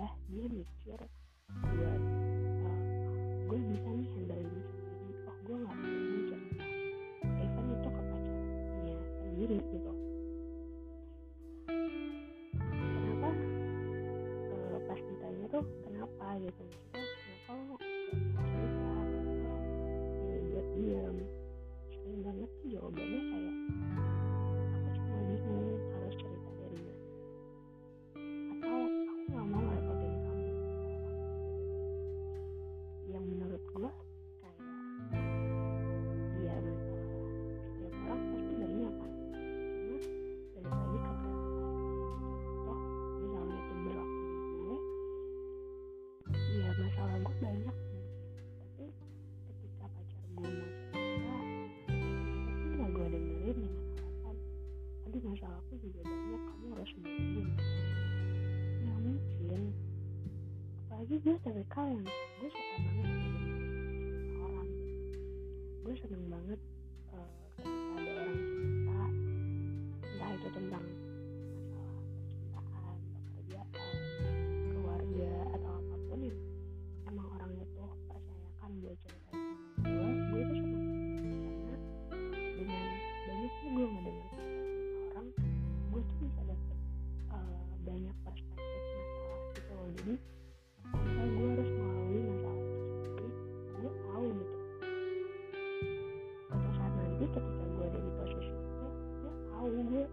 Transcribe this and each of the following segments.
udah dia mikir buat uh, gue bisa nih handle ini sendiri oh gue nggak perlu cerita even itu ke pacarnya sendiri gitu. Kenapa? Uh, pas ditanya tuh kenapa? gitu. Maksudnya kenapa? lo juga banyak kamu harus nungguin nggak mungkin. Apalagi gue tipikal yang gue suka banget dengerin orang. Gue seneng banget ketika gue ada di posisi itu gue tahu gue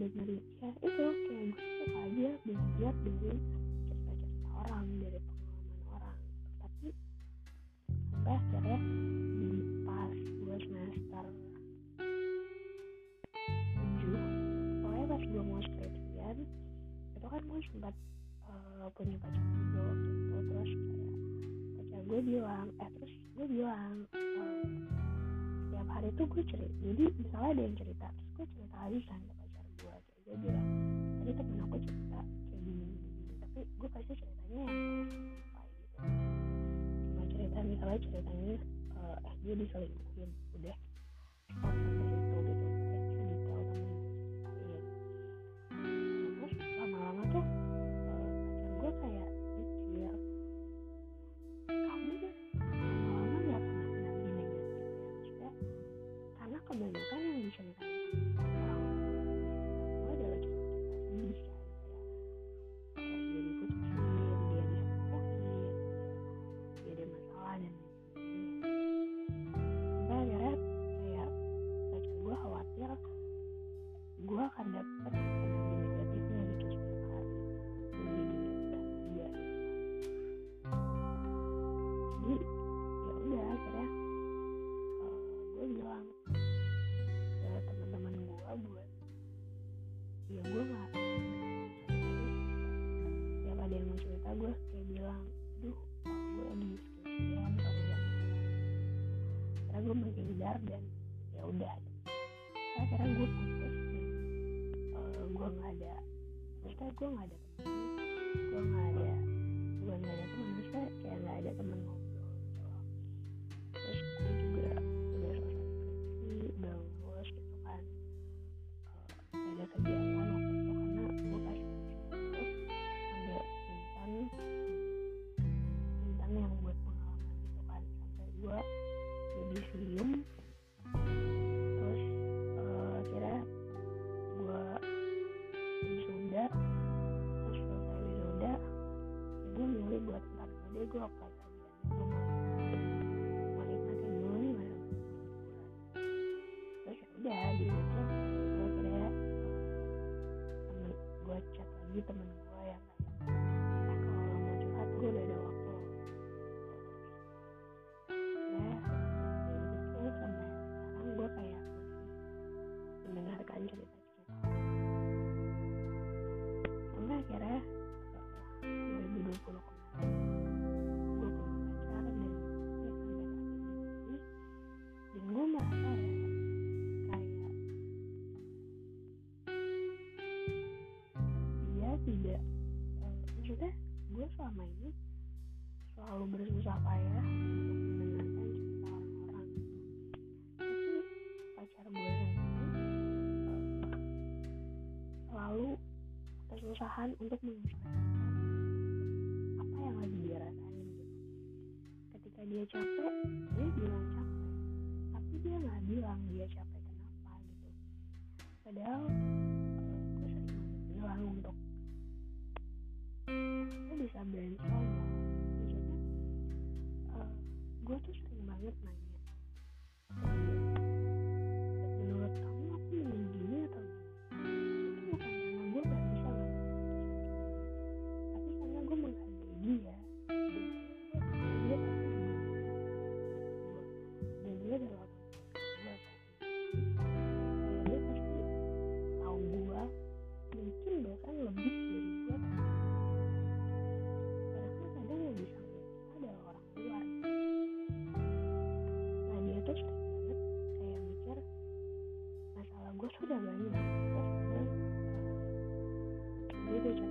ngedengerin ya itu kayak gue suka aja belajar dari cerita-cerita orang dari pengalaman orang. Tapi sampai akhirnya di pas gue semester tujuh pokoknya pas gue mau skripsian itu kan gue sempat eh, punya pacar juga waktu itu terus kayak pacar gue bilang eh terus gue bilang eh, setiap hari tuh gue cerita jadi misalnya ada yang cerita terus gue cerita lagi kan gue bilang tadi temen aku cerita kayak gini tapi gue pasti ceritanya sampai gitu. Cuma cerita misalnya ceritanya eh, eh dia diselingkuhin udah. Sampai karena kebanyakan aduh gue lagi skripsian sorry banget karena gue menghindar dan ya udah. Nah, akhirnya gue putus dan eh, gue nggak ada maksudnya gue nggak ada teman gue nggak ada gue nggak ada teman maksudnya kayak nggak ada teman ngobrol terlalu bersusah payah untuk mendengarkan cerita orang-orang gitu. tapi pacar gue ini eh, selalu kesusahan untuk mengucapkan apa yang lagi dia rasain gitu. Ketika dia capek dia bilang capek tapi dia nggak bilang dia capek kenapa gitu. Padahal eh, gue sering bilang untuk kita bisa brainstorm gotas en Mayer Mayer. banyak. Eh, eh. Gitu kan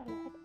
Lord